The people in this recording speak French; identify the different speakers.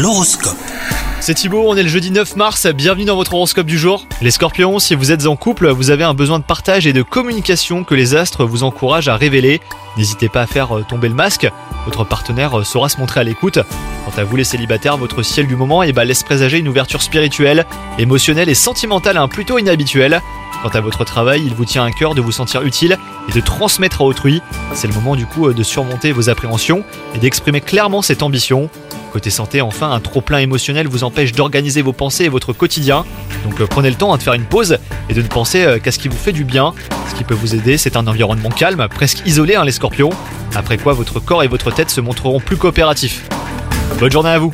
Speaker 1: L'horoscope.
Speaker 2: C'est Thibaut, on est le jeudi 9 mars, bienvenue dans votre horoscope du jour. Les scorpions, si vous êtes en couple, vous avez un besoin de partage et de communication que les astres vous encouragent à révéler. N'hésitez pas à faire euh, tomber le masque, votre partenaire euh, saura se montrer à l'écoute. Quant à vous les célibataires, votre ciel du moment eh ben, laisse présager une ouverture spirituelle, émotionnelle et sentimentale hein, plutôt inhabituelle. Quant à votre travail, il vous tient à cœur de vous sentir utile et de transmettre à autrui. C'est le moment du coup euh, de surmonter vos appréhensions et d'exprimer clairement cette ambition. Côté santé, enfin, un trop-plein émotionnel vous empêche d'organiser vos pensées et votre quotidien. Donc euh, prenez le temps hein, de faire une pause et de ne penser euh, qu'à ce qui vous fait du bien. Ce qui peut vous aider, c'est un environnement calme, presque isolé, hein, les scorpions. Après quoi, votre corps et votre tête se montreront plus coopératifs. Bonne journée à vous